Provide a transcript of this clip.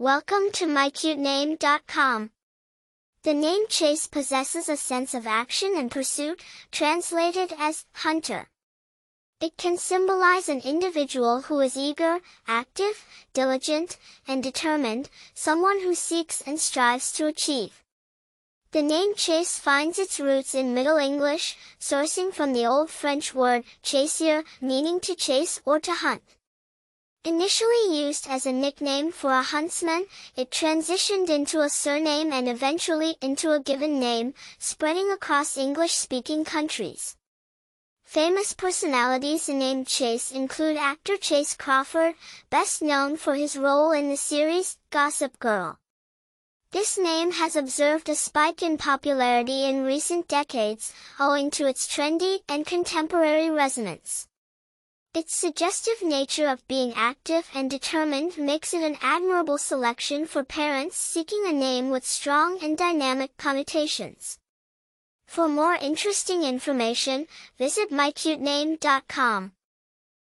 Welcome to mycutename.com. The name Chace possesses a sense of action and pursuit, translated as hunter. It can symbolize an individual who is eager, active, diligent, and determined, someone who seeks and strives to achieve. The name Chace finds its roots in Middle English, sourcing from the Old French word chasseur, meaning to chase or to hunt. Initially used as a nickname for a huntsman, it transitioned into a surname and eventually into a given name, spreading across English-speaking countries. Famous personalities named Chace include actor Chace Crawford, best known for his role in the series Gossip Girl. This name has observed a spike in popularity in recent decades, owing to its trendy and contemporary resonance. Its suggestive nature of being active and determined makes it an admirable selection for parents seeking a name with strong and dynamic connotations. For more interesting information, visit mycutename.com.